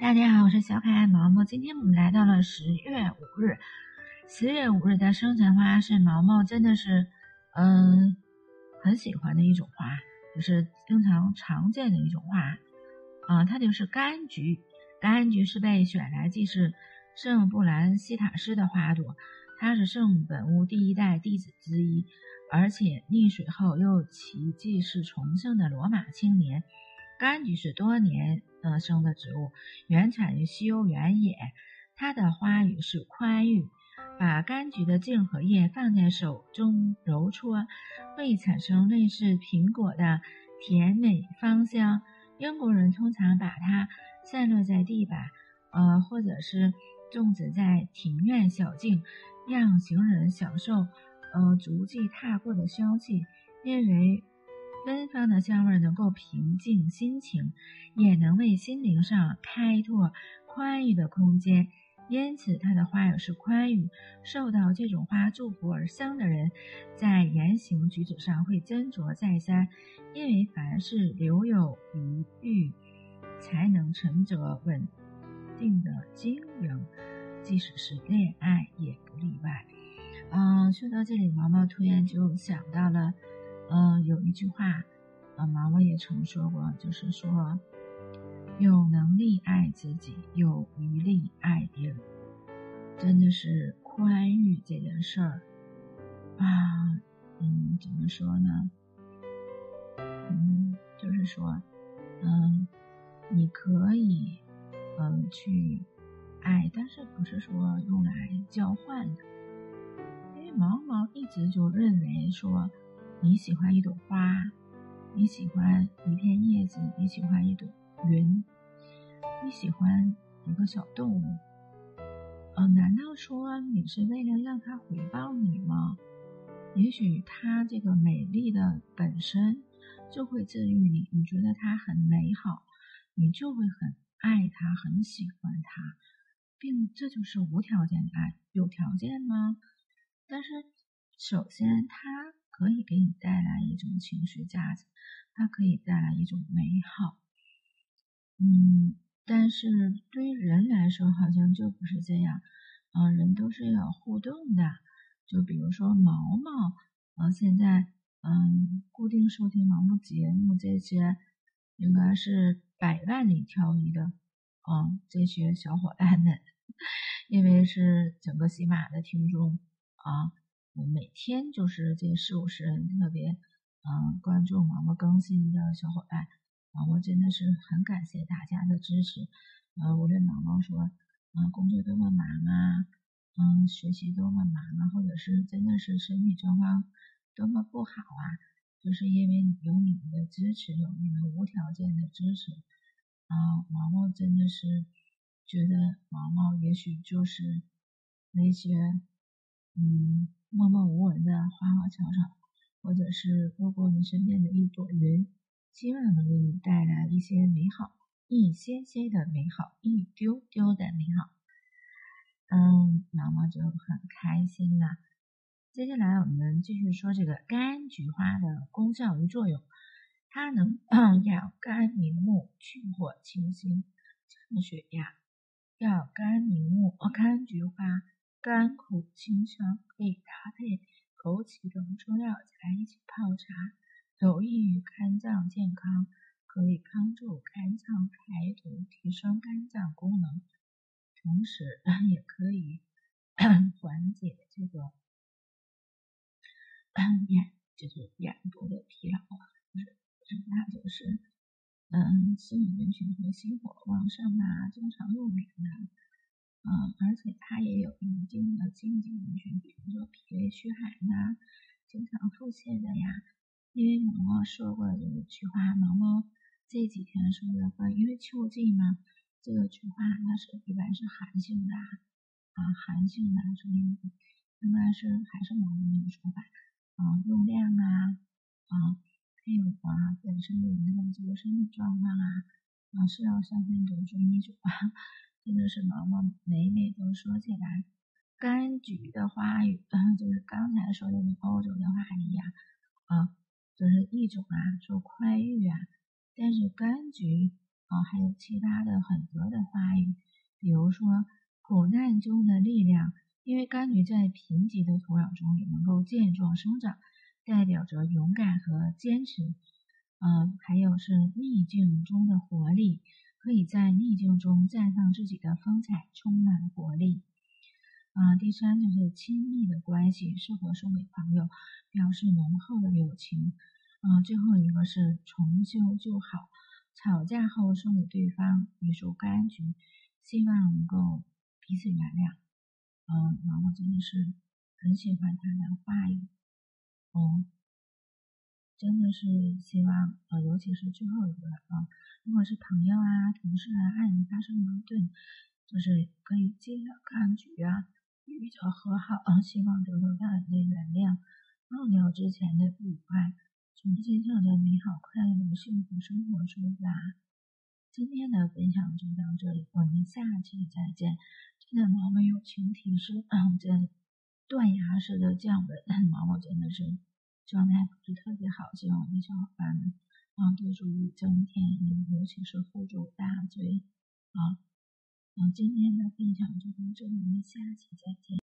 大家好，我是小可爱毛毛。今天我们来到了十月五日。十月五日的生辰花是毛毛真的是，嗯，很喜欢的一种花，就是经常常见的一种花。啊，它就是柑橘。柑橘是被选来祭祀圣布兰西塔斯的花朵，它是圣本屋第一代弟子之一，而且溺水后又奇迹是重生的罗马青年。柑橘是多年呃生的植物，原产于西欧原野。它的花语是宽裕。把柑橘的茎和叶放在手中揉搓，会产生类似苹果的甜美芳香。英国人通常把它散落在地板，呃，或者是种植在庭院小径，让行人享受呃足迹踏过的香气，因为。芬芳的香味能够平静心情，也能为心灵上开拓宽裕的空间。因此，它的花语是宽裕。受到这种花祝福而生的人，在言行举止上会斟酌再三，因为凡事留有余裕，才能沉着稳定的经营。即使是恋爱，也不例外。嗯，说到这里，毛毛突然就想到了。嗯，有一句话，呃，毛毛也曾说过，就是说，有能力爱自己，有余力爱别人，真的是宽裕这件事儿啊，嗯，怎么说呢？嗯，就是说，嗯，你可以，嗯，去爱，但是不是说用来交换的？因为毛毛一直就认为说。你喜欢一朵花，你喜欢一片叶子，你喜欢一朵云，你喜欢一个小动物，呃，难道说你是为了让它回报你吗？也许它这个美丽的本身就会治愈你，你觉得它很美好，你就会很爱它，很喜欢它，并这就是无条件的爱。有条件吗？但是首先它。可以给你带来一种情绪价值，它可以带来一种美好，嗯，但是对于人来说好像就不是这样，嗯，人都是要互动的，就比如说毛毛，呃，现在嗯，固定收听毛毛节目这些，应该是百万里挑一的，嗯，这些小伙伴们，因为是整个喜马的听众啊。我每天就是这四五十人特别嗯关注毛毛更新的小伙伴，毛毛真的是很感谢大家的支持。呃，无论毛毛说嗯工作多么忙啊，嗯学习多么忙啊，或者是真的是身体状况多么不好啊，就是因为有你们的支持，有你们无条件的支持啊，毛毛真的是觉得毛毛也许就是那些嗯。默默无闻的花花草草，或者是路过你身边的一朵云，希望能给你带来一些美好，一些些的美好，一丢丢的美好。嗯，毛毛就很开心了。接下来我们继续说这个柑橘花的功效与作用。它能 养肝明目、去火清心、降血压。要肝明目，哦柑橘花。甘苦清香，可以搭配枸杞等中药材一起泡茶，有益于肝脏健康，可以帮助肝脏排毒，提升肝脏功能，同时 也可以 缓解这个眼就是眼部的疲劳，就是那就是嗯，心理人群和心火旺盛啊，经常入眠的。嗯，而且它也有一定的经济，脾胃虚寒呐，经常腹泻的呀。因为毛毛说过这个菊花，毛毛这几天说的话，因为秋季嘛，这个菊花它是一般是寒性的啊，寒性的，所以应该是还是毛毛那个说法啊，用量啊啊，还有啊本身人的这个身体状况啊啊是要三分钟说一句话。真 的是毛毛每每都说起来，柑橘的花语，嗯，就是刚才说的那欧洲的话语呀，啊，就是一种啊，说宽裕啊，但是柑橘啊，还有其他的很多的花语，比如说苦难中的力量，因为柑橘在贫瘠的土壤中也能够健壮生长，代表着勇敢和坚持。嗯，还有是逆境中的活力，可以在逆境中绽放自己的风采，充满活力。啊，第三就是亲密的关系，适合送给朋友，表示浓厚的友情。啊，最后一个是重修旧好，吵架后送给对方一束柑橘，希望能够彼此原谅。嗯，毛毛真的是很喜欢他的话语。哦。真的是希望，呃，尤其是最后一个啊，如果是朋友啊、同事啊、爱人发生矛盾，就是可以尽量柑橘啊，比较和好，希望得到大人的原谅，忘掉之前的不愉快，重新向着美好快乐的幸福生活出发。今天的分享就到这里，我们下期再见。真的，毛毛友情提示，这断崖式的降温，毛毛真的是。状态不是特别好，希望我的小伙伴们啊多注意增添，尤其是护住大嘴啊。好今天的分享就到这里，我们下期再见。